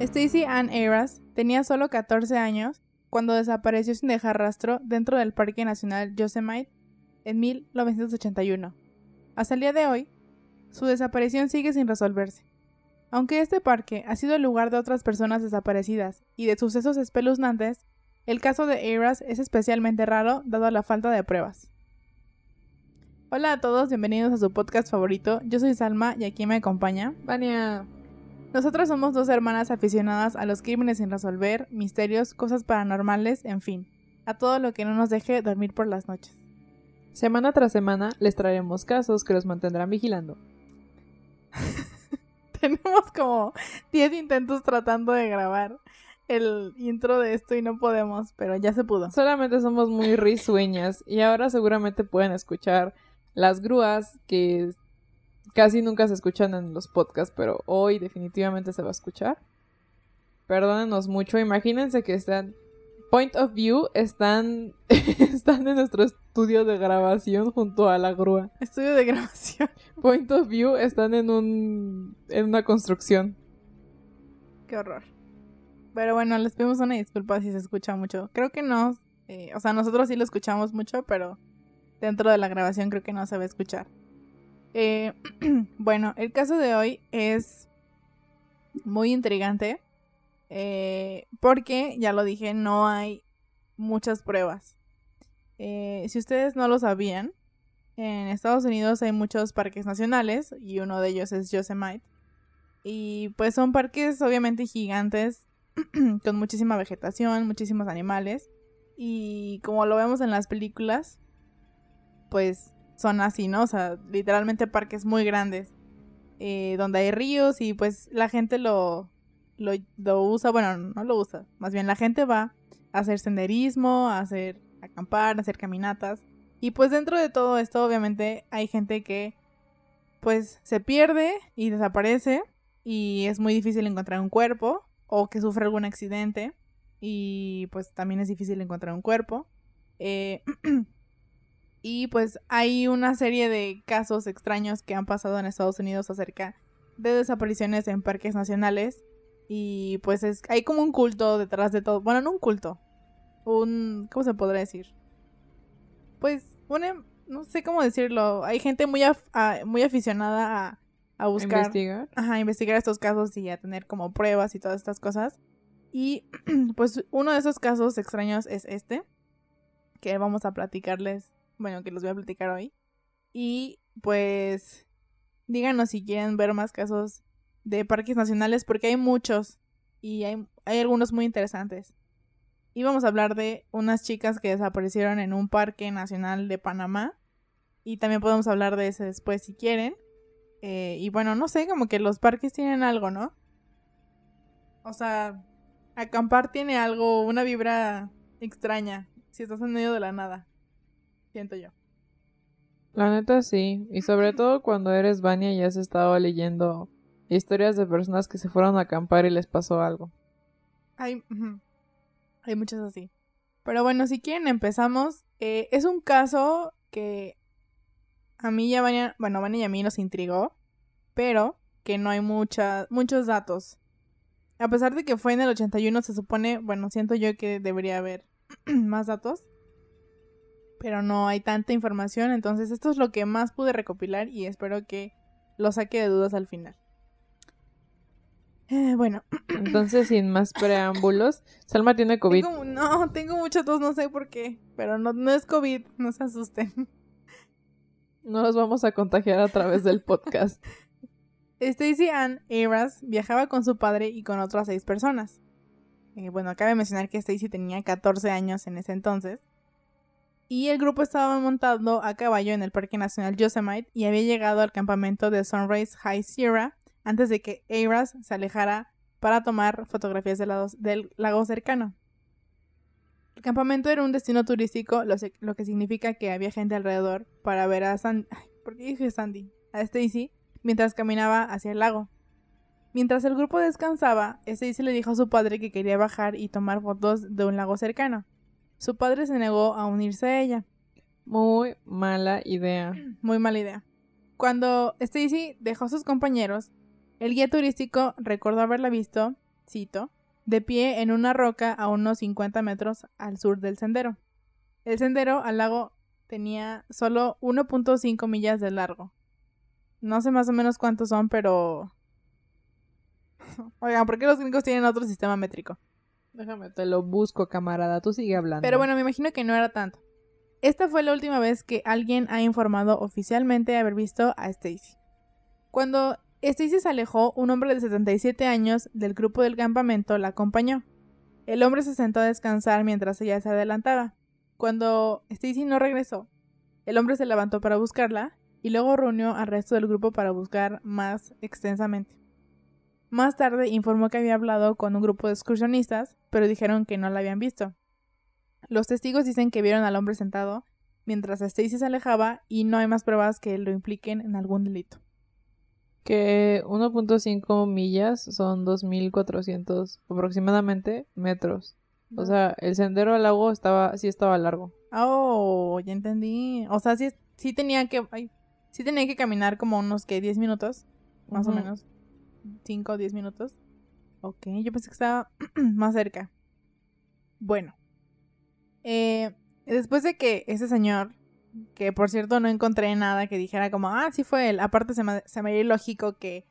Stacy Ann Ayras tenía solo 14 años cuando desapareció sin dejar rastro dentro del Parque Nacional Yosemite en 1981. Hasta el día de hoy, su desaparición sigue sin resolverse. Aunque este parque ha sido el lugar de otras personas desaparecidas y de sucesos espeluznantes, el caso de Ayras es especialmente raro dado la falta de pruebas. Hola a todos, bienvenidos a su podcast favorito. Yo soy Salma y aquí me acompaña Vania. Nosotras somos dos hermanas aficionadas a los crímenes sin resolver, misterios, cosas paranormales, en fin, a todo lo que no nos deje dormir por las noches. Semana tras semana les traeremos casos que los mantendrán vigilando. Tenemos como 10 intentos tratando de grabar el intro de esto y no podemos, pero ya se pudo. Solamente somos muy risueñas y ahora seguramente pueden escuchar las grúas que casi nunca se escuchan en los podcasts, pero hoy definitivamente se va a escuchar. Perdónenos mucho, imagínense que están Point of View están están en nuestro estudio de grabación junto a la grúa. Estudio de grabación. Point of View están en un en una construcción. Qué horror. Pero bueno, les pedimos una disculpa si se escucha mucho. Creo que no, eh, o sea, nosotros sí lo escuchamos mucho, pero dentro de la grabación creo que no se va a escuchar. Eh, bueno, el caso de hoy es muy intrigante eh, porque, ya lo dije, no hay muchas pruebas. Eh, si ustedes no lo sabían, en Estados Unidos hay muchos parques nacionales y uno de ellos es Yosemite. Y pues son parques obviamente gigantes con muchísima vegetación, muchísimos animales. Y como lo vemos en las películas, pues son así, ¿no? O sea, literalmente parques muy grandes. Eh, donde hay ríos y pues la gente lo, lo, usa, bueno, no lo usa. Más bien la gente va a hacer senderismo, a hacer acampar, a hacer caminatas. Y pues dentro de todo esto, obviamente, hay gente que pues se pierde y desaparece. Y es muy difícil encontrar un cuerpo. O que sufre algún accidente. Y pues también es difícil encontrar un cuerpo. Eh, Y pues hay una serie de casos extraños que han pasado en Estados Unidos acerca de desapariciones en parques nacionales. Y pues es, hay como un culto detrás de todo. Bueno, no un culto. Un... ¿Cómo se podría decir? Pues, una, no sé cómo decirlo. Hay gente muy, muy aficionada a, a buscar... Investigar. Ajá, investigar estos casos y a tener como pruebas y todas estas cosas. Y pues uno de esos casos extraños es este. Que vamos a platicarles bueno, que los voy a platicar hoy. Y pues díganos si quieren ver más casos de parques nacionales porque hay muchos y hay, hay algunos muy interesantes. Y vamos a hablar de unas chicas que desaparecieron en un parque nacional de Panamá. Y también podemos hablar de ese después si quieren. Eh, y bueno, no sé, como que los parques tienen algo, ¿no? O sea, acampar tiene algo, una vibra extraña, si estás en medio de la nada siento yo. La neta sí, y sobre todo cuando eres Vania y has estado leyendo historias de personas que se fueron a acampar y les pasó algo. Hay, hay muchas así. Pero bueno, si quieren empezamos. Eh, es un caso que a mí ya Vania, bueno, Vania y a mí nos intrigó, pero que no hay mucha, muchos datos. A pesar de que fue en el 81, se supone, bueno, siento yo que debería haber más datos pero no hay tanta información, entonces esto es lo que más pude recopilar y espero que lo saque de dudas al final. Eh, bueno. Entonces, sin más preámbulos, Salma tiene COVID. no, tengo mucha tos, no sé por qué, pero no, no es COVID, no se asusten. No los vamos a contagiar a través del podcast. Stacy Ann Ayras viajaba con su padre y con otras seis personas. Eh, bueno, cabe mencionar que Stacy tenía 14 años en ese entonces y el grupo estaba montando a caballo en el Parque Nacional Yosemite y había llegado al campamento de Sunrise High Sierra antes de que Ayras se alejara para tomar fotografías del lago cercano. El campamento era un destino turístico, lo, que significa que había gente alrededor para ver a Sandy, ¿por qué dije Sandy? A Stacy mientras caminaba hacia el lago. Mientras el grupo descansaba, Stacy le dijo a su padre que quería bajar y tomar fotos de un lago cercano. Su padre se negó a unirse a ella. Muy mala idea. Muy mala idea. Cuando Stacy dejó a sus compañeros, el guía turístico recordó haberla visto cito, de pie en una roca a unos 50 metros al sur del sendero. El sendero al lago tenía solo 1.5 millas de largo. No sé más o menos cuántos son, pero... Oigan, ¿por qué los gringos tienen otro sistema métrico? Déjame, te lo busco, camarada. Tú sigue hablando. Pero bueno, me imagino que no era tanto. Esta fue la última vez que alguien ha informado oficialmente haber visto a Stacy. Cuando Stacy se alejó, un hombre de 77 años del grupo del campamento la acompañó. El hombre se sentó a descansar mientras ella se adelantaba. Cuando Stacy no regresó, el hombre se levantó para buscarla y luego reunió al resto del grupo para buscar más extensamente. Más tarde informó que había hablado con un grupo de excursionistas, pero dijeron que no la habían visto. Los testigos dicen que vieron al hombre sentado mientras Stacy se alejaba y no hay más pruebas que lo impliquen en algún delito. Que 1.5 millas son 2.400 aproximadamente metros. O sea, el sendero al lago estaba, sí estaba largo. Oh, ya entendí. O sea, sí, sí tenía que, ay, sí tenía que caminar como unos que 10 minutos, más o menos. 5 o 10 minutos. Ok, yo pensé que estaba más cerca. Bueno. Eh, después de que ese señor, que por cierto no encontré nada que dijera como, ah, sí fue él. Aparte se me, se me haría ilógico que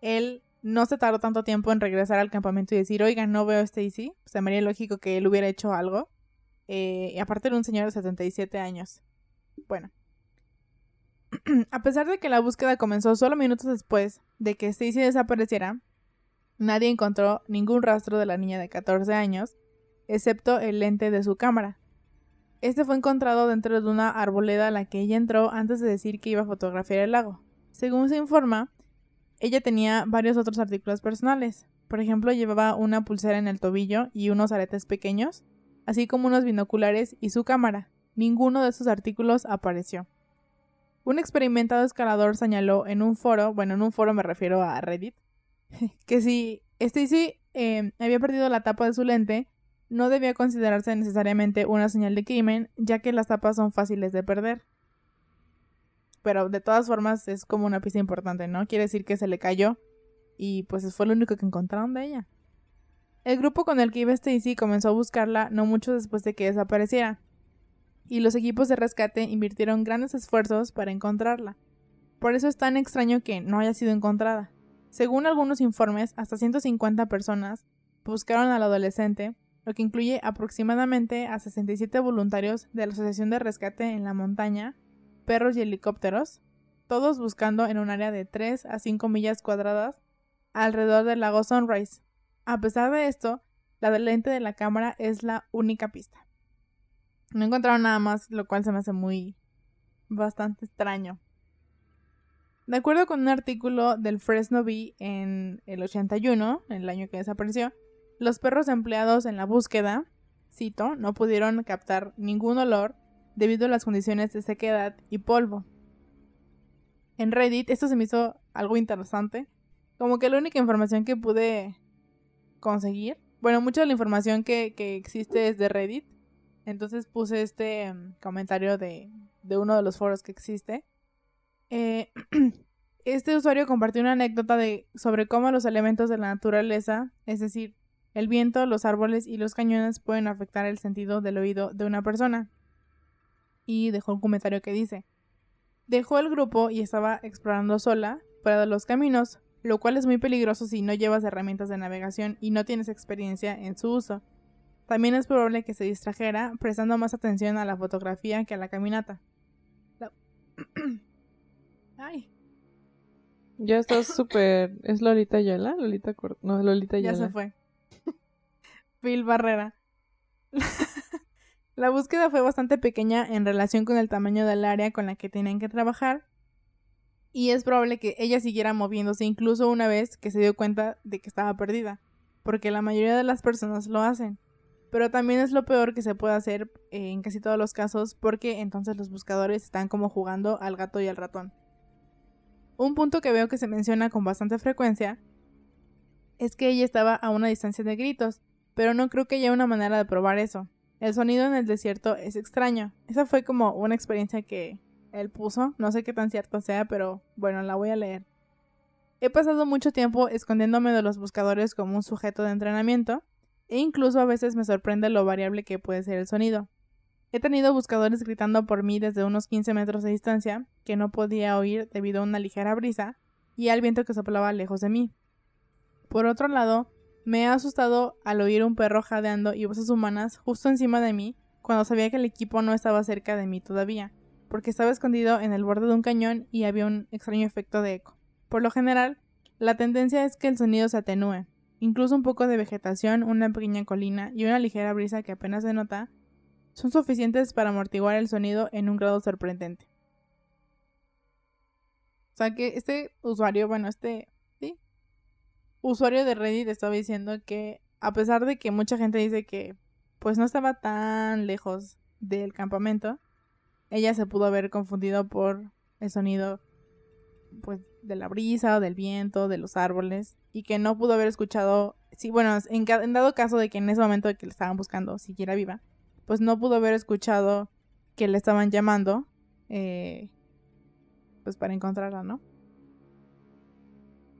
él no se tardó tanto tiempo en regresar al campamento y decir, oiga, no veo a Stacy. Se me haría ilógico que él hubiera hecho algo. Eh, y aparte era un señor de 77 años. Bueno. a pesar de que la búsqueda comenzó solo minutos después de que Stacy desapareciera, nadie encontró ningún rastro de la niña de 14 años, excepto el lente de su cámara. Este fue encontrado dentro de una arboleda a la que ella entró antes de decir que iba a fotografiar el lago. Según se informa, ella tenía varios otros artículos personales. Por ejemplo, llevaba una pulsera en el tobillo y unos aretes pequeños, así como unos binoculares y su cámara. Ninguno de esos artículos apareció. Un experimentado escalador señaló en un foro, bueno, en un foro me refiero a Reddit, que si Stacy eh, había perdido la tapa de su lente, no debía considerarse necesariamente una señal de crimen, ya que las tapas son fáciles de perder. Pero de todas formas es como una pista importante, ¿no? Quiere decir que se le cayó y pues fue lo único que encontraron de ella. El grupo con el que iba Stacy comenzó a buscarla no mucho después de que desapareciera, y los equipos de rescate invirtieron grandes esfuerzos para encontrarla. Por eso es tan extraño que no haya sido encontrada. Según algunos informes, hasta 150 personas buscaron al adolescente, lo que incluye aproximadamente a 67 voluntarios de la Asociación de Rescate en la Montaña, perros y helicópteros, todos buscando en un área de 3 a 5 millas cuadradas alrededor del lago Sunrise. A pesar de esto, la lente de la cámara es la única pista. No encontraron nada más, lo cual se me hace muy bastante extraño. De acuerdo con un artículo del Fresno Bee en el 81, el año que desapareció, los perros empleados en la búsqueda, cito, no pudieron captar ningún olor debido a las condiciones de sequedad y polvo. En Reddit esto se me hizo algo interesante, como que la única información que pude conseguir, bueno, mucha de la información que, que existe es de Reddit, entonces puse este um, comentario de, de, uno de los foros que existe. Eh, este usuario compartió una anécdota sobre cómo los elementos de la naturaleza, es decir, el viento, los árboles y los cañones pueden afectar el sentido del oído de una persona. Y dejó un comentario que dice, dejó el grupo y estaba explorando sola fuera de los caminos, lo cual es muy peligroso si no llevas herramientas de navegación y no tienes experiencia en su uso. También es probable que se distrajera prestando más atención a la fotografía que a la caminata. La... Ay. Ya estás súper... ¿Es Lolita Yala? Lolita. No, Lolita Yala. Ya se fue. Phil Barrera. la búsqueda fue bastante pequeña en relación con el tamaño del área con la que tenían que trabajar. Y es probable que ella siguiera moviéndose incluso una vez que se dio cuenta de que estaba perdida. Porque la mayoría de las personas lo hacen pero también es lo peor que se puede hacer eh, en casi todos los casos porque entonces los buscadores están como jugando al gato y al ratón. Un punto que veo que se menciona con bastante frecuencia es que ella estaba a una distancia de gritos, pero no creo que haya una manera de probar eso. El sonido en el desierto es extraño. Esa fue como una experiencia que él puso, no sé qué tan cierta sea, pero bueno, la voy a leer. He pasado mucho tiempo escondiéndome de los buscadores como un sujeto de entrenamiento, e incluso a veces me sorprende lo variable que puede ser el sonido. He tenido buscadores gritando por mí desde unos 15 metros de distancia, que no podía oír debido a una ligera brisa y al viento que soplaba lejos de mí. Por otro lado, me ha asustado al oír un perro jadeando y voces humanas justo encima de mí cuando sabía que el equipo no estaba cerca de mí todavía, porque estaba escondido en el borde de un cañón y había un extraño efecto de eco. Por lo general, la tendencia es que el sonido se atenúe. Incluso un poco de vegetación, una pequeña colina y una ligera brisa que apenas se nota son suficientes para amortiguar el sonido en un grado sorprendente. O sea que este usuario, bueno, este ¿sí? usuario de Reddit estaba diciendo que a pesar de que mucha gente dice que pues no estaba tan lejos del campamento, ella se pudo haber confundido por el sonido pues de la brisa del viento, de los árboles, y que no pudo haber escuchado, sí, bueno, en, dado caso de que en ese momento que le estaban buscando, siquiera viva, pues no pudo haber escuchado que le estaban llamando, eh, pues para encontrarla, ¿no?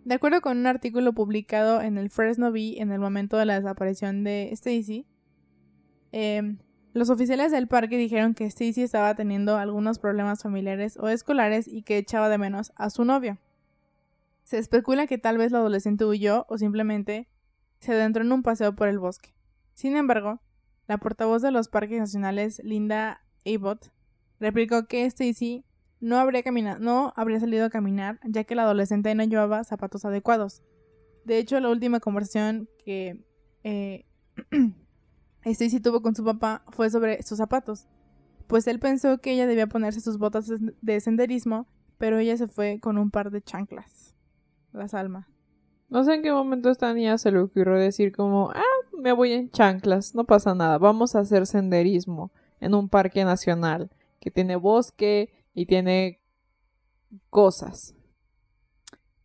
De acuerdo con un artículo publicado en el Fresno Bee en el momento de la desaparición de Stacy, eh, los oficiales del parque dijeron que Stacy estaba teniendo algunos problemas familiares o escolares y que echaba de menos a su novio. Se especula que tal vez la adolescente huyó o simplemente se adentró en un paseo por el bosque. Sin embargo, la portavoz de los parques nacionales, Linda Abbott, replicó que Stacy no habría, no habría salido a caminar ya que la adolescente no llevaba zapatos adecuados. De hecho, la última conversación que eh, Stacy tuvo con su papá fue sobre sus zapatos, pues él pensó que ella debía ponerse sus botas de senderismo, pero ella se fue con un par de chanclas. La salma. No sé en qué momento esta niña se le ocurrió decir como, ah, me voy en chanclas, no pasa nada, vamos a hacer senderismo en un parque nacional que tiene bosque y tiene cosas.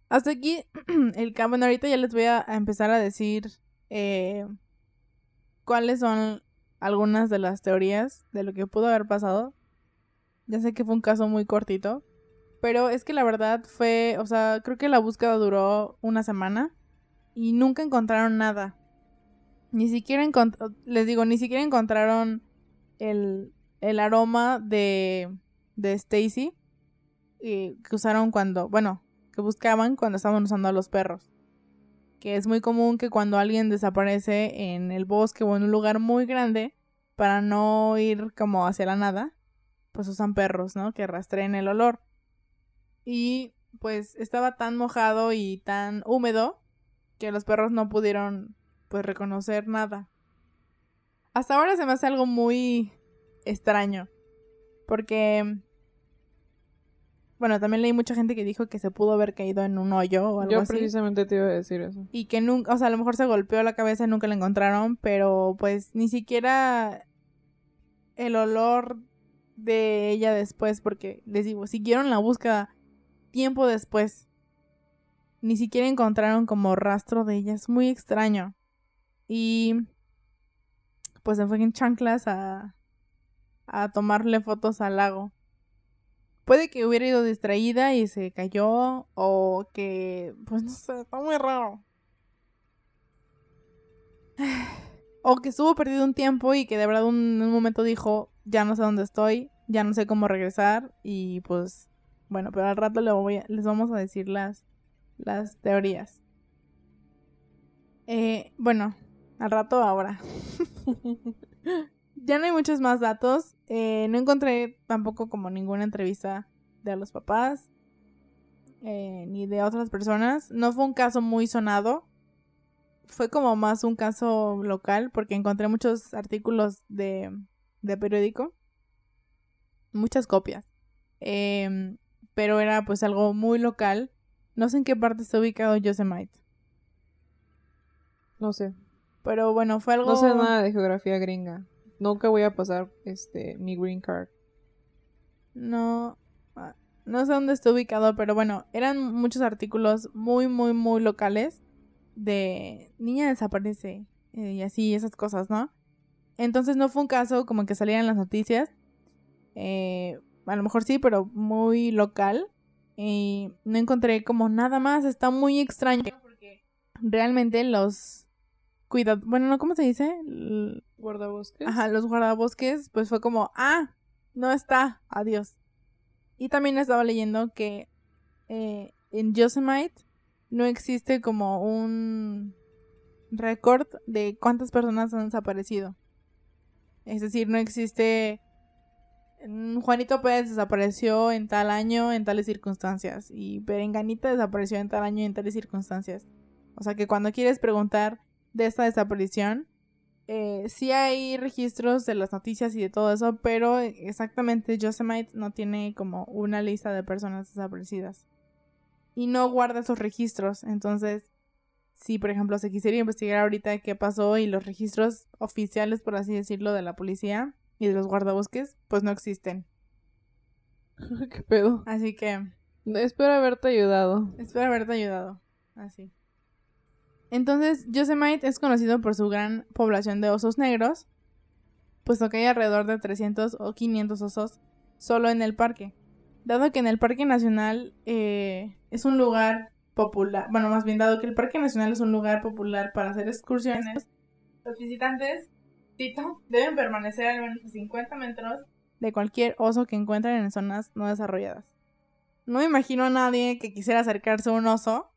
Hasta aquí el campo. ahorita ya les voy a empezar a decir eh, cuáles son algunas de las teorías de lo que pudo haber pasado. Ya sé que fue un caso muy cortito, pero es que la verdad fue, o sea, creo que la búsqueda duró una semana y nunca encontraron nada. Ni siquiera les digo, ni siquiera encontraron el, el aroma de, de Stacy que usaron cuando, bueno, que buscaban cuando estaban usando a los perros que es muy común que cuando alguien desaparece en el bosque o en un lugar muy grande, para no ir como hacia la nada, pues usan perros, ¿no? Que rastreen el olor. Y pues estaba tan mojado y tan húmedo que los perros no pudieron pues reconocer nada. Hasta ahora se me hace algo muy extraño. Porque bueno, también leí mucha gente que dijo que se pudo haber caído en un hoyo o algo Yo precisamente te iba a decir eso. Y que nunca, o sea, a lo mejor se golpeó la cabeza y nunca la encontraron, pero pues ni siquiera el olor de ella después, porque les digo, siguieron la búsqueda tiempo después. Ni siquiera encontraron como rastro de ella, es muy extraño. Y pues se fue en chanclas a, a tomarle fotos al lago. Puede que hubiera ido distraída y se cayó o que, pues no sé, está muy raro. O que estuvo perdido un tiempo y que de verdad en un momento dijo, ya no sé dónde estoy, ya no sé cómo regresar y pues bueno, pero al rato les vamos a decir las, las teorías. Eh, bueno, al rato ahora. ya no hay muchos más datos. Eh, no encontré tampoco como ninguna entrevista de los papás eh, ni de otras personas. No fue un caso muy sonado. Fue como más un caso local porque encontré muchos artículos de, de periódico. Muchas copias. Em, pero era pues algo muy local. No sé en qué parte está ubicado Yosemite. No sé. Pero bueno, fue algo... No sé nada de geografía gringa. Nunca voy a pasar este mi green card. No, ah, no sé dónde está ubicado, pero bueno, eran muchos artículos muy, muy, muy locales de niña desaparece eh, y así, esas cosas, ¿no? Entonces no fue un caso como que salieran las noticias. Eh, a lo mejor sí, pero muy local. y no encontré como nada más. Está muy extraño porque realmente los cuidados, bueno, ¿no? ¿Cómo se dice? L- Guardabosques. Ajá, los guardabosques, pues fue como, ah, no está, adiós. Y también estaba leyendo que eh, en Yosemite no existe como un récord de cuántas personas han desaparecido. Es decir, no existe... mm, Juanito Pérez desapareció en tal año, en tales circunstancias. Y Perenganita desapareció en tal año, en tales circunstancias. O sea que cuando quieres preguntar de esta desaparición, eh, sí hay registros de las noticias y de todo eso, pero exactamente Yosemite no tiene como una lista de personas desaparecidas. Y no guarda esos registros. Entonces, si por ejemplo se quisiera investigar ahorita qué pasó y los registros oficiales, por así decirlo, de la policía y de los guardabosques, pues no existen. ¿Qué pedo? Así que Espero haberte ayudado. Espero haberte ayudado. Así. Entonces, Yosemite es conocido por su gran población de osos negros, puesto que hay alrededor de 300 o 500 osos solo en el parque. Dado que en el Parque Nacional eh, es un lugar popular, bueno, más bien dado que el Parque Nacional es un lugar popular para hacer excursiones, los visitantes, deben permanecer al menos a 50 metros de cualquier oso que encuentren en zonas no desarrolladas. No me imagino a nadie que quisiera acercarse a un oso.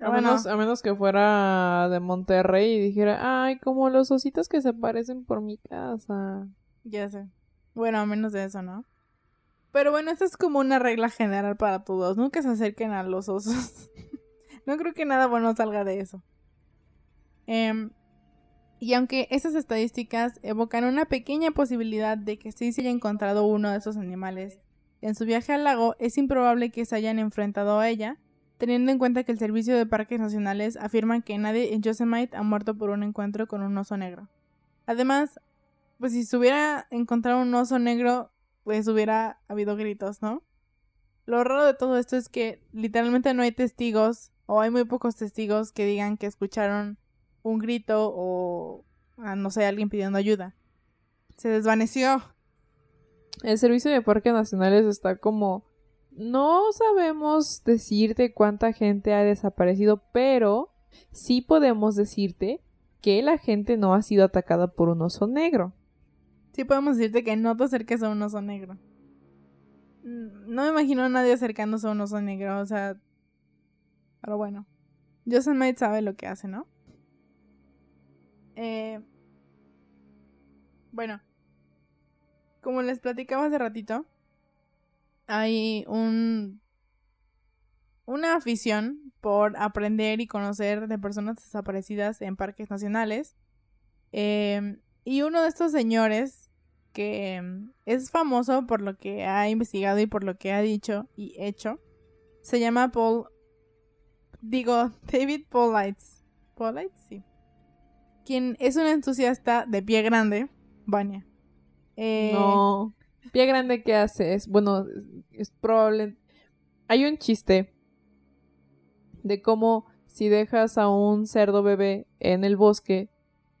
A, Bueno, menos, a menos que fuera de Monterrey y dijera, ay, como los ositos que se parecen por mi casa. ya sé. Bueno, a menos de eso, ¿no? Pero bueno, esta es como una regla general para todos. Nunca se acerquen a los osos. no creo que nada bueno salga de eso. Em, y aunque estas estadísticas evocan una pequeña posibilidad de que sí se haya encontrado uno de esos animales en su viaje al lago, es improbable que se hayan enfrentado a ella, teniendo en cuenta que el Servicio de Parques Nacionales afirma que nadie en Yosemite ha muerto por un encuentro con un oso negro. Además, pues si se hubiera encontrado un oso negro, pues hubiera habido gritos, ¿no? Lo raro de todo esto es que literalmente no hay testigos, o hay muy pocos testigos que digan que escucharon un grito o, ah, no sé, alguien pidiendo ayuda. Se desvaneció. El Servicio de Parques Nacionales está como... No sabemos decirte cuánta gente ha desaparecido, pero sí podemos decirte que la gente no ha sido atacada por un oso negro. Sí podemos decirte que no te acerques a un oso negro. No me imagino a nadie acercándose a un oso negro, o sea... Pero bueno. Yosemite sabe lo que hace, ¿no? Eh... Bueno. Como les platicaba hace ratito, hay un... Una afición por aprender y conocer de personas desaparecidas en parques nacionales. Eh, y uno de estos señores que mm, es famoso por lo que ha investigado y por lo que ha dicho y hecho, se llama Paul, digo, David Paulites. Paulites, sí. Quien es un entusiasta de pie grande, Vania. Eh, No. Pie grande, ¿qué hace? Es, bueno, es probable. Hay un chiste de cómo si dejas a un cerdo bebé en el bosque,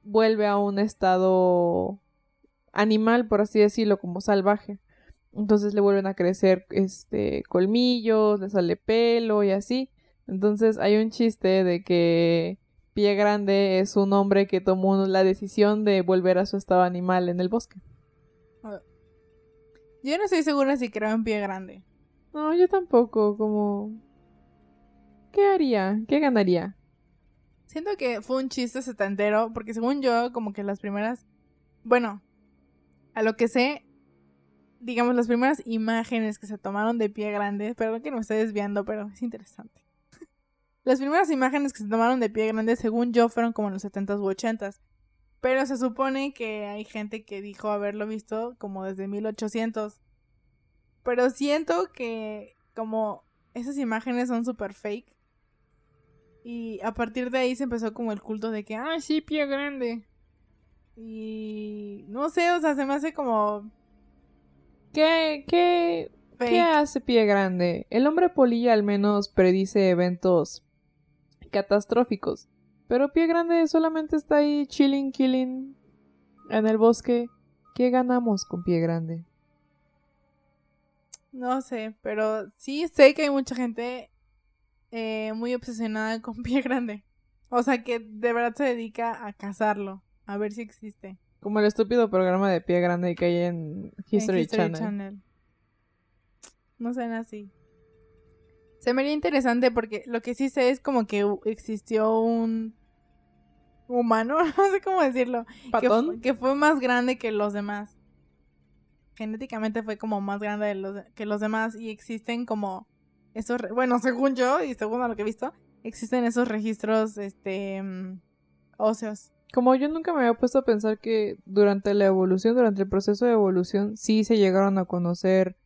vuelve a un estado animal, por así decirlo, como salvaje. Entonces le vuelven a crecer este colmillos, le sale pelo y así. Entonces hay un chiste de que Pie Grande es un hombre que tomó la decisión de volver a su estado animal en el bosque. Yo no estoy segura si creo en pie grande. No, yo tampoco, como... ¿Qué haría? ¿Qué ganaría? Siento que fue un chiste setentero, porque según yo, como que las primeras. Bueno, a lo que sé, digamos, las primeras imágenes que se tomaron de pie grande, perdón que no me estoy desviando, pero es interesante. las primeras imágenes que se tomaron de pie grande, según yo, fueron como en los 70s u 80s. Pero se supone que hay gente que dijo haberlo visto como desde 1800. Pero siento que como esas imágenes son súper fake. Y a partir de ahí se empezó como el culto de que, ah, sí, pie grande. Y no sé, o sea, se me hace como ¿Qué, qué, fake. ¿Qué hace Pie Grande? El hombre polilla al menos predice eventos catastróficos. Pero Pie Grande solamente está ahí chilling, killing en el bosque. ¿Qué ganamos con Pie Grande? No sé, pero sí sé que hay mucha gente eh, muy obsesionada con pie grande. O sea, que de verdad se dedica a cazarlo, a ver si existe. Como el estúpido programa de pie grande que hay en History, en History Channel. Channel. No sean así. Se me haría interesante porque lo que sí sé es como que existió un humano, no sé cómo decirlo, que, ¿Patón? que fue más grande que los demás. Genéticamente fue como más grande de los, que los demás y existen como esos, bueno, según yo y según a lo que he visto, existen esos registros, este, mm, óseos. Como yo nunca me había puesto a pensar que durante la evolución, durante el proceso de evolución, sí se llegaron a conocer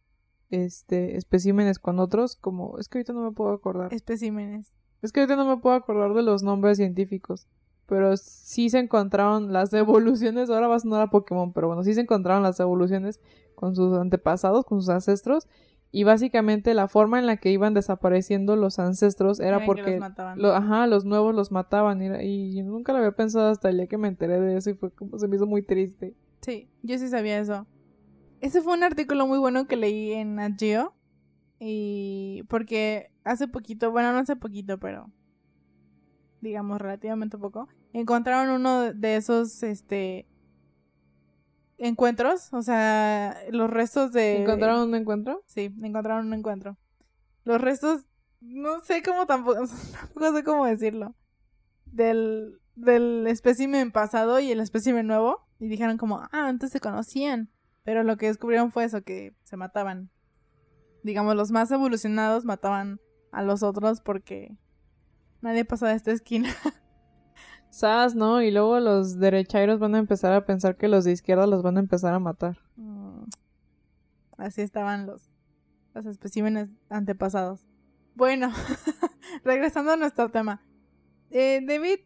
este especímenes con otros, como es que ahorita no me puedo acordar. especímenes. Es que ahorita no me puedo acordar de los nombres científicos. Pero sí se encontraron las evoluciones. Ahora va a sonar a Pokémon, pero bueno, sí se encontraron las evoluciones con sus antepasados, con sus ancestros. Y básicamente la forma en la que iban desapareciendo los ancestros era porque los mataban. lo- ajá, los nuevos los mataban. Y yo nunca lo había pensado hasta el día que me enteré de eso y fue como se me hizo muy triste. Sí, yo sí sabía eso. Ese fue un artículo muy bueno que leí en Nat Geo. Y porque hace poquito, bueno, no hace poquito, pero digamos relativamente poco, encontraron uno de esos, este, encuentros, o sea, los restos de... ¿Encontraron un encuentro? Sí, encontraron un encuentro. Los restos, no sé cómo tampoco, tampoco sé cómo decirlo. Del, del espécimen pasado y el espécimen nuevo. Y dijeron como, ah, antes se conocían. Pero lo que descubrieron fue eso, que se mataban. Digamos, los más evolucionados mataban a los otros porque nadie pasa de esta esquina. Sas, ¿no? Y luego los derechairos van a empezar a pensar que los de izquierda los van a empezar a matar. Mm, Así estaban los, los especímenes antepasados. Bueno, regresando a nuestro tema. Eh, David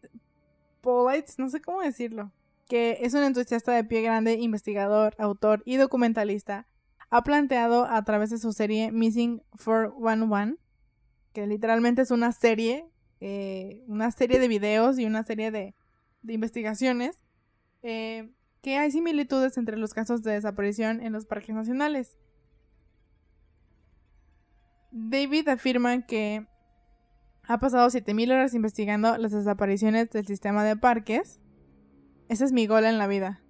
Polites, no sé cómo decirlo, que es un entusiasta de pie grande, investigador, autor y documentalista, ha planteado a través de su serie Missing 411, que literalmente es una serie, eh, una serie de videos y una serie de, investigaciones, eh, que hay similitudes entre los casos de desaparición en los parques nacionales. David afirma que ha pasado 7000 horas investigando las desapariciones del sistema de parques. Ese es mi gol en la vida.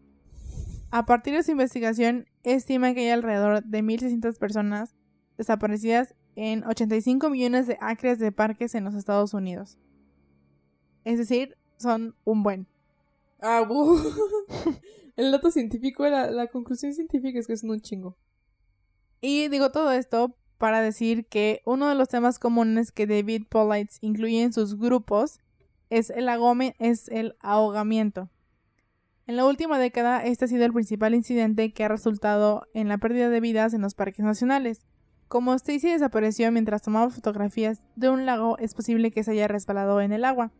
A partir de su investigación, estima que hay alrededor de 1600 personas desaparecidas en 85 millones de acres de parques en los Estados Unidos. Es decir, son un buen. Ah. El dato científico, la, la conclusión científica es que son un chingo. Y digo todo esto para decir que uno de los temas comunes que David Polites incluye en sus grupos es el, agome- es el ahogamiento. En la última década, este ha sido el principal incidente que ha resultado en la pérdida de vidas en los parques nacionales. Como Stacy desapareció mientras tomaba fotografías de un lago, es posible que se haya resbalado en el agua.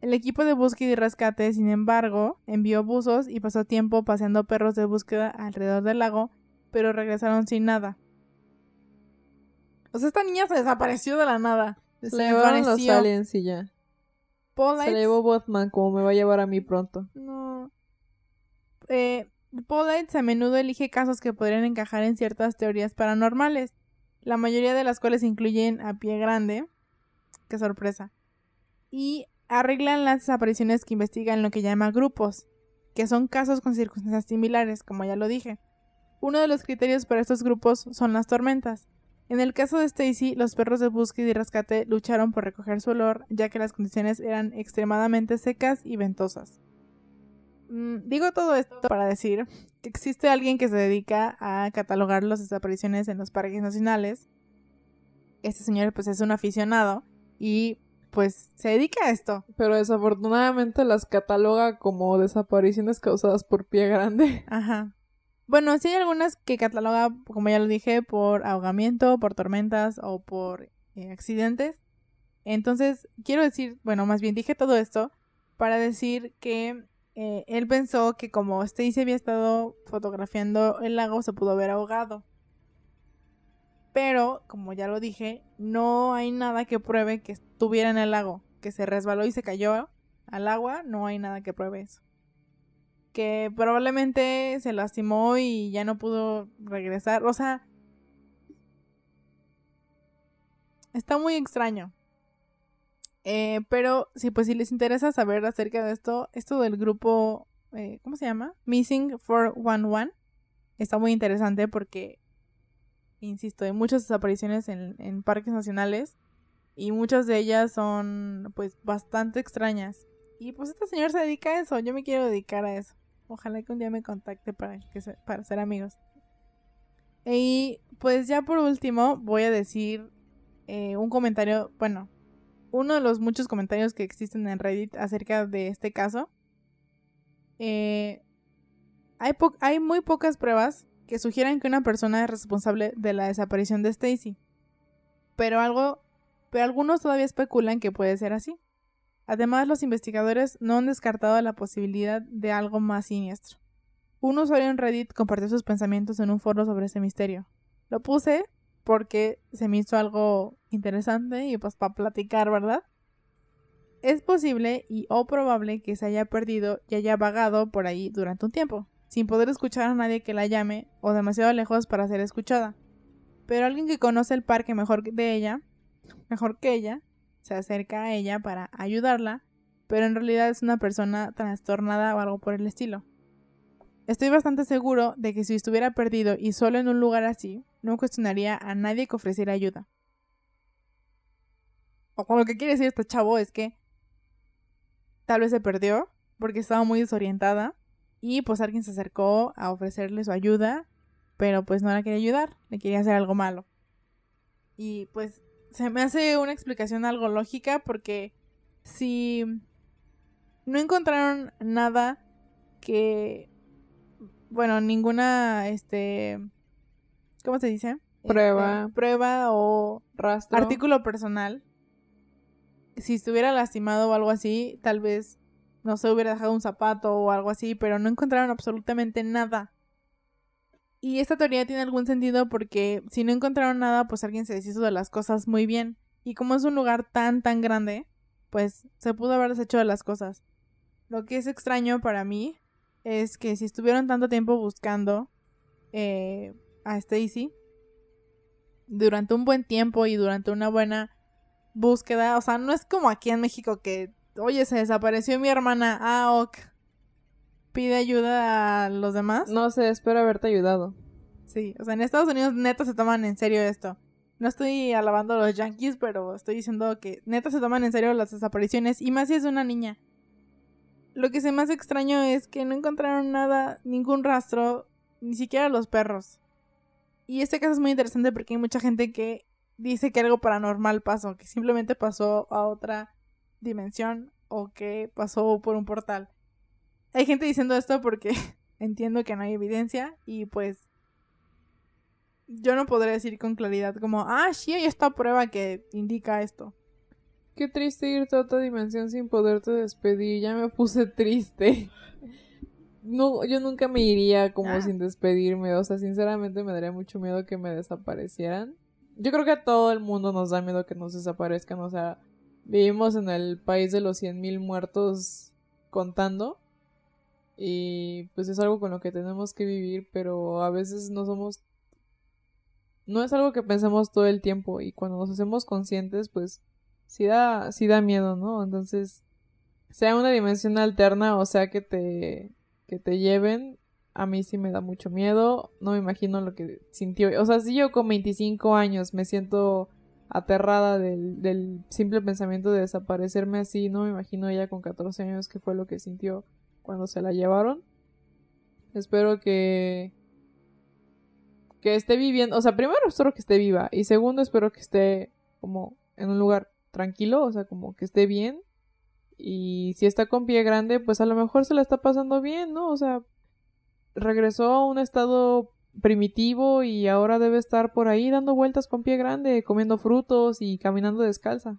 El equipo de búsqueda y rescate, sin embargo, envió buzos y pasó tiempo paseando perros de búsqueda alrededor del lago, pero regresaron sin nada. O sea, esta niña se desapareció de la nada. Se Se le llevaron los aliens y ya. Se llevó Botman como me va a llevar a mí pronto. No. Eh, a menudo elige casos que podrían encajar en ciertas teorías paranormales, la mayoría de las cuales incluyen a pie grande. Qué sorpresa. Y arreglan las desapariciones que investigan lo que llama grupos, que son casos con circunstancias similares, como ya lo dije. Uno de los criterios para estos grupos son las tormentas. En el caso de Stacy, los perros de búsqueda y rescate lucharon por recoger su olor, ya que las condiciones eran extremadamente secas y ventosas. Mm, digo todo esto para decir que existe alguien que se dedica a catalogar las desapariciones en los parques nacionales. Este señor pues es un aficionado y pues se dedica a esto. Pero desafortunadamente las cataloga como desapariciones causadas por pie grande. Ajá. Bueno, sí hay algunas que cataloga, como ya lo dije, por ahogamiento, por tormentas o por eh, accidentes. Entonces, quiero decir, bueno, más bien dije todo esto para decir que eh, él pensó que como Stacy había estado fotografiando el lago, se pudo haber ahogado. Pero, como ya lo dije, no hay nada que pruebe que estuviera en el lago, que se resbaló y se cayó al agua, no hay nada que pruebe eso que probablemente se lastimó y ya no pudo regresar. O sea, está muy extraño. Eh, pero sí, pues si les interesa saber acerca de esto, esto del grupo, eh, ¿cómo se llama? Missing 411. Está muy interesante porque, insisto, hay muchas desapariciones en, en parques nacionales y muchas de ellas son pues bastante extrañas. Y pues esta señora se dedica a eso, yo me quiero dedicar a eso. Ojalá que un día me contacte para, que para ser amigos. Y pues ya por último voy a decir eh, un comentario, bueno, uno de los muchos comentarios que existen en Reddit acerca de este caso. Eh, hay, muy pocas pruebas que sugieran que una persona es responsable de la desaparición de Stacy. Pero algo, pero algunos todavía especulan que puede ser así. Además, los investigadores no han descartado la posibilidad de algo más siniestro. Un usuario en Reddit compartió sus pensamientos en un foro sobre ese misterio. Lo puse porque se me hizo algo interesante y pues para platicar, ¿verdad? Es posible y o probable que se haya perdido y haya vagado por ahí durante un tiempo, sin poder escuchar a nadie que la llame o demasiado lejos para ser escuchada. Pero alguien que conoce el parque mejor de ella, mejor que ella, se acerca a ella para ayudarla, pero en realidad es una persona trastornada o algo por el estilo. Estoy bastante seguro de que si estuviera perdido y solo en un lugar así, no cuestionaría a nadie que ofreciera ayuda. O con lo que quiere decir este chavo es que tal vez se perdió porque estaba muy desorientada y pues alguien se acercó a ofrecerle su ayuda, pero pues no la quería ayudar, le quería hacer algo malo. Y pues se me hace una explicación algo lógica porque si no encontraron nada que bueno, ninguna este ¿cómo se dice? Prueba, este, prueba o rastro, artículo personal. Si estuviera lastimado o algo así, tal vez no se hubiera dejado un zapato o algo así, pero no encontraron absolutamente nada. Y esta teoría tiene algún sentido porque si no encontraron nada, pues alguien se deshizo de las cosas muy bien. Y como es un lugar tan, tan grande, pues se pudo haber deshecho de las cosas. Lo que es extraño para mí es que si estuvieron tanto tiempo buscando eh, a Stacy, durante un buen tiempo y durante una buena búsqueda, o sea, no es como aquí en México que, oye, se desapareció mi hermana, ah, ok, pide ayuda a los demás. No sé, espero haberte ayudado. Sí, o sea, en Estados Unidos neta se toman en serio esto. No estoy alabando a los yankees, pero estoy diciendo que neta se toman en serio las desapariciones y más si es una niña. Lo que se más extraño es que no encontraron nada, ningún rastro, ni siquiera los perros. Y este caso es muy interesante porque hay mucha gente que dice que algo paranormal pasó, que simplemente pasó a otra dimensión o que pasó por un portal. Hay gente diciendo esto porque entiendo que no hay evidencia y pues yo no podré decir con claridad como, ah, sí hay esta prueba que indica esto. Qué triste irte a otra dimensión sin poderte despedir, ya me puse triste. No, yo nunca me iría como ah. sin despedirme, o sea, sinceramente me daría mucho miedo que me desaparecieran. Yo creo que a todo el mundo nos da miedo que nos desaparezcan, o sea, vivimos en el país de los 100.000 muertos contando. Y pues es algo con lo que tenemos que vivir, pero a veces no somos... No es algo que pensemos todo el tiempo y cuando nos hacemos conscientes, pues sí da, sí da miedo, ¿no? Entonces, sea una dimensión alterna o sea que te, que te lleven, a mí sí me da mucho miedo. No me imagino lo que sintió. O sea, si yo con 25 años me siento aterrada del, del simple pensamiento de desaparecerme así, no me imagino ella con 14 años qué fue lo que sintió cuando se la llevaron. Espero que que esté viviendo, o sea, primero espero que esté viva y segundo espero que esté como en un lugar tranquilo, o sea, como que esté bien. Y si está con pie grande, pues a lo mejor se la está pasando bien, ¿no? O sea, regresó a un estado primitivo y ahora debe estar por ahí dando vueltas con pie grande, comiendo frutos y caminando descalza.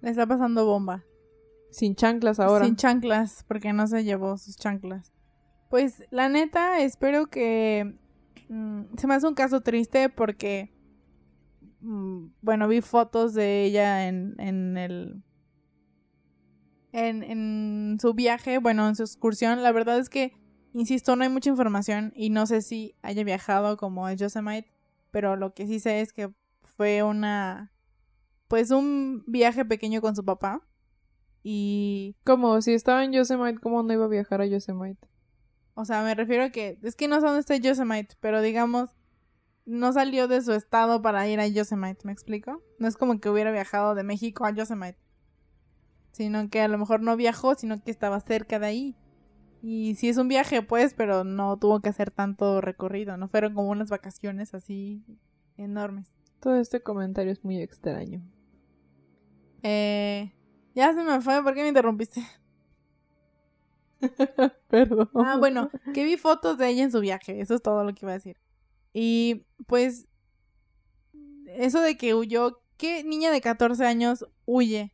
Le está pasando bomba. Sin chanclas ahora. Sin chanclas, porque no se llevó sus chanclas. Pues la neta, espero que... Mm, se me hace un caso triste porque... Mm, bueno, vi fotos de ella en, en el... En, en su viaje, bueno, en su excursión. La verdad es que, insisto, no hay mucha información y no sé si haya viajado como a Yosemite, pero lo que sí sé es que fue una pues un viaje pequeño con su papá. Y, Como si estaba en Yosemite, ¿cómo no iba a viajar a Yosemite? o sea, me refiero a que, es que no sé dónde está Yosemite, pero digamos, no salió de su estado para ir a Yosemite, ¿me explico? No es como que hubiera viajado de México a Yosemite, sino que a lo mejor no viajó, sino que estaba cerca de ahí. Y sí es un viaje, pues, pero no tuvo que hacer tanto recorrido, no fueron como unas vacaciones así enormes. Todo este comentario es muy extraño. Eh, ya se me fue, ¿por qué me interrumpiste? Perdón. Ah, bueno, que vi fotos de ella en su viaje, eso es todo lo que iba a decir. Y pues, eso de que huyó, ¿qué niña de 14 años huye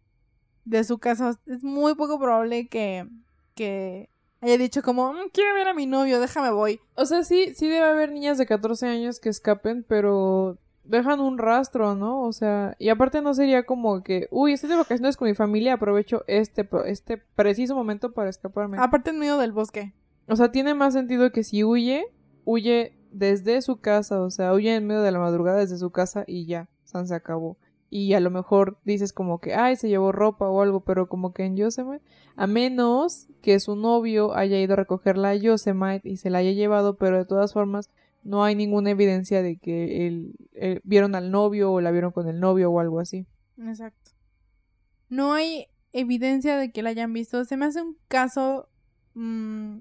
de su casa? Es muy poco probable que, que haya dicho como, "Mm, quiero ver a mi novio, déjame voy. O sea, sí, sí debe haber niñas de 14 años que escapen, pero dejan un rastro, ¿no? O sea, y aparte no sería como que, uy, estoy de vacaciones con mi familia, aprovecho este, este preciso momento para escaparme. Aparte en medio del bosque. O sea, tiene más sentido que si huye, huye desde su casa, o sea, huye en medio de la madrugada desde su casa y ya, San se acabó. Y a lo mejor dices como que, ay, se llevó ropa o algo, pero como que en Yosemite, a menos que su novio haya ido a recogerla a Yosemite y se la haya llevado, pero de todas formas no hay ninguna evidencia de que él, él- vieron al novio o la vieron con el novio o algo así. Exacto. No hay evidencia de que la hayan visto. Se me hace un caso mm,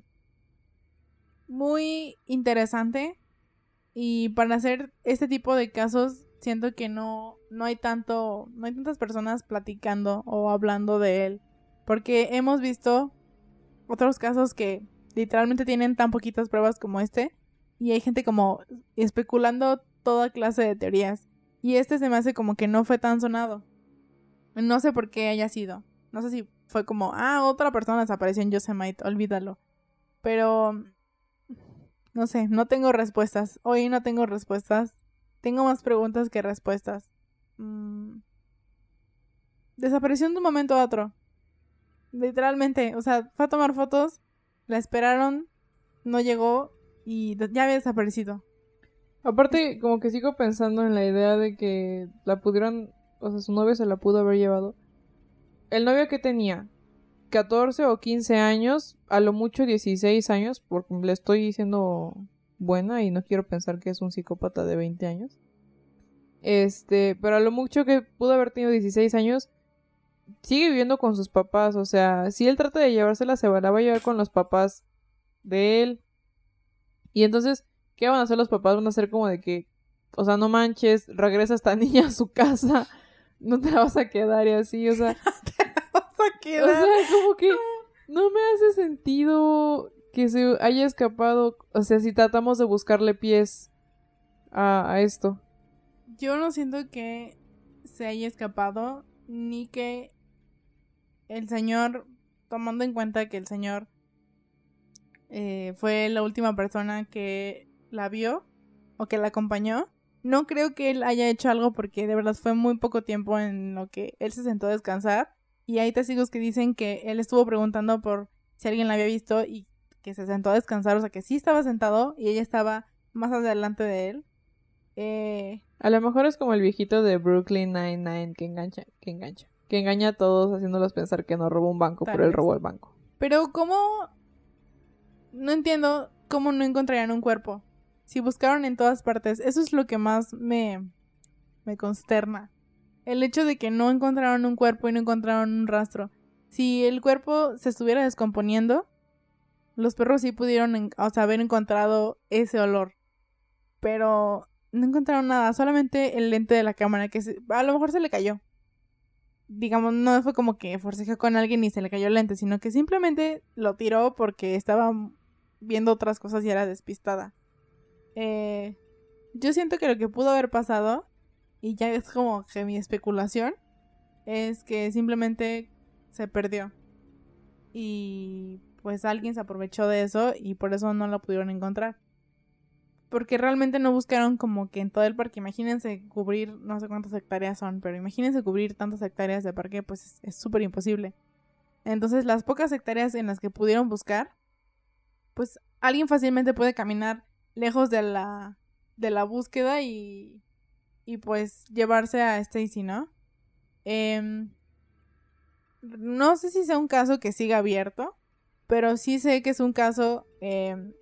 muy interesante. Y para hacer este tipo de casos, siento que no, no hay tanto, no hay tantas personas platicando o hablando de él. Porque hemos visto otros casos que literalmente tienen tan poquitas pruebas como este. Y hay gente como especulando toda clase de teorías. Y este se me hace como que no fue tan sonado. No sé por qué haya sido. No sé si fue como, ah, otra persona desapareció en Yosemite, olvídalo. Pero, no sé, no tengo respuestas. Hoy no tengo respuestas. Tengo más preguntas que respuestas. Mm. Desapareció de un momento a otro. Literalmente, o sea, fue a tomar fotos, la esperaron, no llegó y ya había desaparecido. Aparte, como que sigo pensando en la idea de que la pudieron, o sea, su novio se la pudo haber llevado. El novio que tenía, 14 o 15 años, a lo mucho 16 años, porque le estoy diciendo buena y no quiero pensar que es un psicópata de 20 años. Este, pero a lo mucho que pudo haber tenido 16 años, sigue viviendo con sus papás, o sea, si él trata de llevársela, se va- la va a llevar con los papás de él. Y entonces, ¿qué van a hacer los papás? Van a hacer como de que, o sea, no manches, regresa esta niña a su casa, no te la vas a quedar y así, o sea, o sea, como que no me hace sentido que se haya escapado, o sea, si tratamos de buscarle pies a, a esto. Yo no siento que se haya escapado, ni que el señor, tomando en cuenta que el señor eh, fue la última persona que la vio o que la acompañó, no creo que él haya hecho algo porque de verdad fue muy poco tiempo en lo que él se sentó a descansar. Y hay testigos que dicen que él estuvo preguntando por si alguien la había visto y que se sentó a descansar, o sea que sí estaba sentado y ella estaba más adelante de él. Eh, A lo mejor es como el viejito de Brooklyn Nine-Nine que engancha, que engancha, que engaña a todos haciéndolos pensar que no robó un banco, Tal pero él robó el banco. Pero ¿cómo? No entiendo cómo no encontrarían un cuerpo. Si buscaron en todas partes, eso es lo que más me, me consterna. El hecho de que no encontraron un cuerpo y no encontraron un rastro. Si el cuerpo se estuviera descomponiendo, los perros sí pudieron o sea, haber encontrado ese olor. Pero no encontraron nada, solamente el lente de la cámara que se- a lo mejor se le cayó digamos, no fue como que forcejeó con alguien y se le cayó el lente, sino que simplemente lo tiró porque estaba viendo otras cosas y era despistada. Eh, yo siento que lo que pudo haber pasado, y ya es como que mi especulación, es que simplemente se perdió. Y pues alguien se aprovechó de eso y por eso no la pudieron encontrar. Porque realmente no buscaron como que en todo el parque, imagínense cubrir, no sé cuántas hectáreas son, pero imagínense cubrir tantas hectáreas de parque, pues es- súper imposible. Entonces las pocas hectáreas en las que pudieron buscar, pues alguien fácilmente puede caminar lejos de la, de la búsqueda y, y pues llevarse a Stacy, ¿no? Em, no sé si sea un caso que siga abierto, pero sí sé que es un caso, em,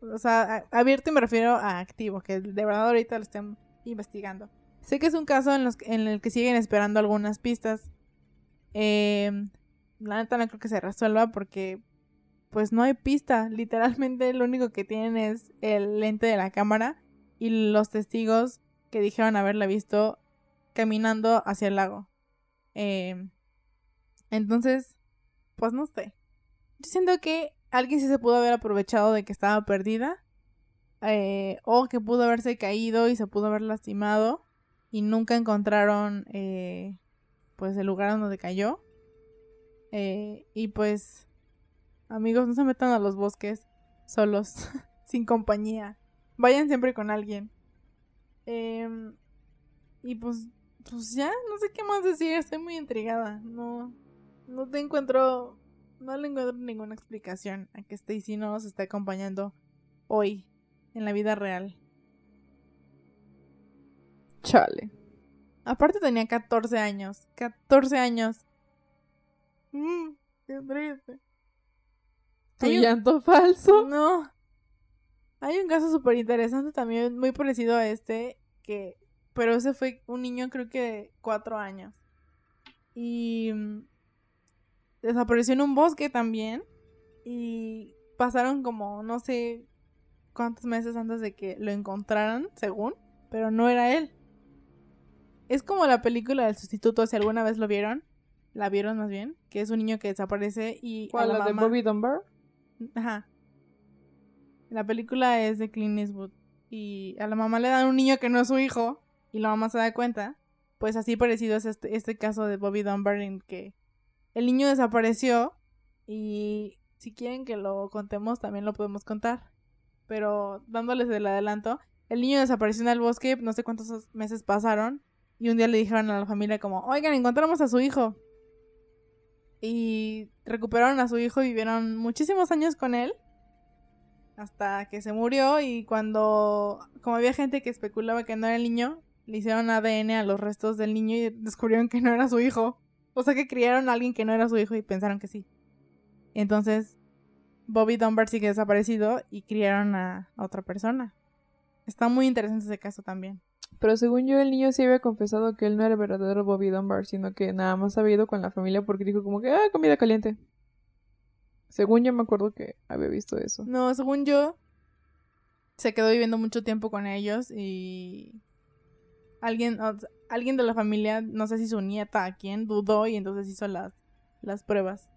o sea, abierto y me refiero a activo, que de verdad ahorita lo estén investigando. Sé que es un caso en, los, en el que siguen esperando algunas pistas. Em, la neta no creo que se resuelva porque pues no hay pista. Literalmente lo único que tienen es el lente de la cámara y los testigos que dijeron haberla visto caminando hacia el lago. Em, entonces, pues no sé. Yo siento que alguien sí se pudo haber aprovechado de que estaba perdida. Eh, o que pudo haberse caído y se pudo haber lastimado. Y nunca encontraron eh, pues el lugar donde cayó. Eh, y pues, amigos, no se metan a los bosques solos, sin compañía. Vayan siempre con alguien. Em, y pues, pues ya, no sé qué más decir, estoy muy intrigada. No, no te encuentro, no le encuentro ninguna explicación a que Stacy no nos esté acompañando hoy, en la vida real. Chale. Aparte tenía 14 años, 14 años. Mmm, qué triste. ¿Tu llanto falso? No. Hay un caso súper interesante también, muy parecido a este, que... Pero ese fue un niño creo que de cuatro años. Y... Mm, desapareció en un bosque también. Y pasaron como, no sé cuántos meses antes de que lo encontraran, según. Pero no era él. Es como la película del sustituto, si alguna vez lo vieron. La vieron más bien. Que es un niño que desaparece y... ¿Cuál, la, de Bobby Dunbar? Ajá. La película es de Clint Eastwood. Y a la mamá le dan un niño que no es su hijo. Y la mamá se da cuenta. Pues así parecido es este, este caso de Bobby Dunbar en que el niño desapareció. Y si quieren que lo contemos, también lo podemos contar. Pero dándoles el adelanto, el niño desapareció en el bosque, no sé cuántos meses pasaron. Y un día le dijeron a la familia como, oigan, encontramos a su hijo. Y recuperaron a su hijo y vivieron muchísimos años con él hasta que se murió y cuando, como había gente que especulaba que no era el niño, le hicieron ADN a los restos del niño y descubrieron que no era su hijo. O sea que criaron a alguien que no era su hijo y pensaron que sí. Entonces, Bobby Dunbar sigue desaparecido y criaron a, otra persona. Está muy interesante ese caso también. Pero según yo, el niño sí había confesado que él no era el verdadero Bobby Dunbar, sino que nada más había ido con la familia porque dijo como que, ah, comida caliente. Según yo me acuerdo que había visto eso. No, según yo, se quedó viviendo mucho tiempo con ellos y alguien, alguien de la familia, no sé si su nieta a quién, dudó y entonces hizo las, las pruebas.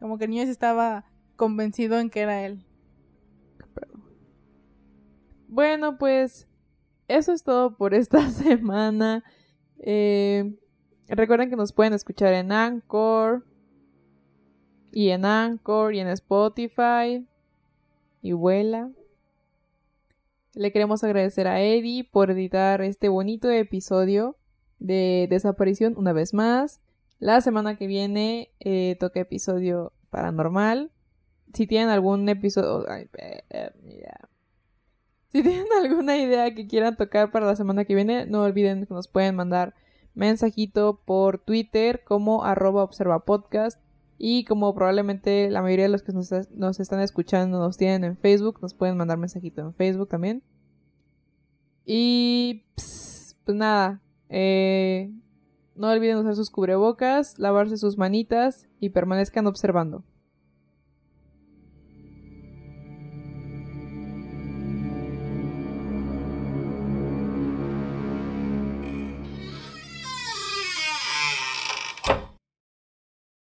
Como que el niño sí estaba convencido en que era él. Bueno, pues eso es todo por esta semana. Eh, recuerden que nos pueden escuchar en Anchor, y en Anchor y en Spotify. Y vuela. Le queremos agradecer a Eddie por editar este bonito episodio de desaparición una vez más. La semana que viene eh, toca episodio paranormal. Si tienen algún episodio... Si tienen alguna idea que quieran tocar para la semana que viene, no olviden que nos pueden mandar mensajito por Twitter como arroba observapodcast y como probablemente la mayoría de los que nos, están escuchando nos tienen en Facebook, nos pueden mandar mensajito en Facebook también. Y pues nada, eh, no olviden usar sus cubrebocas, lavarse sus manitas y permanezcan observando.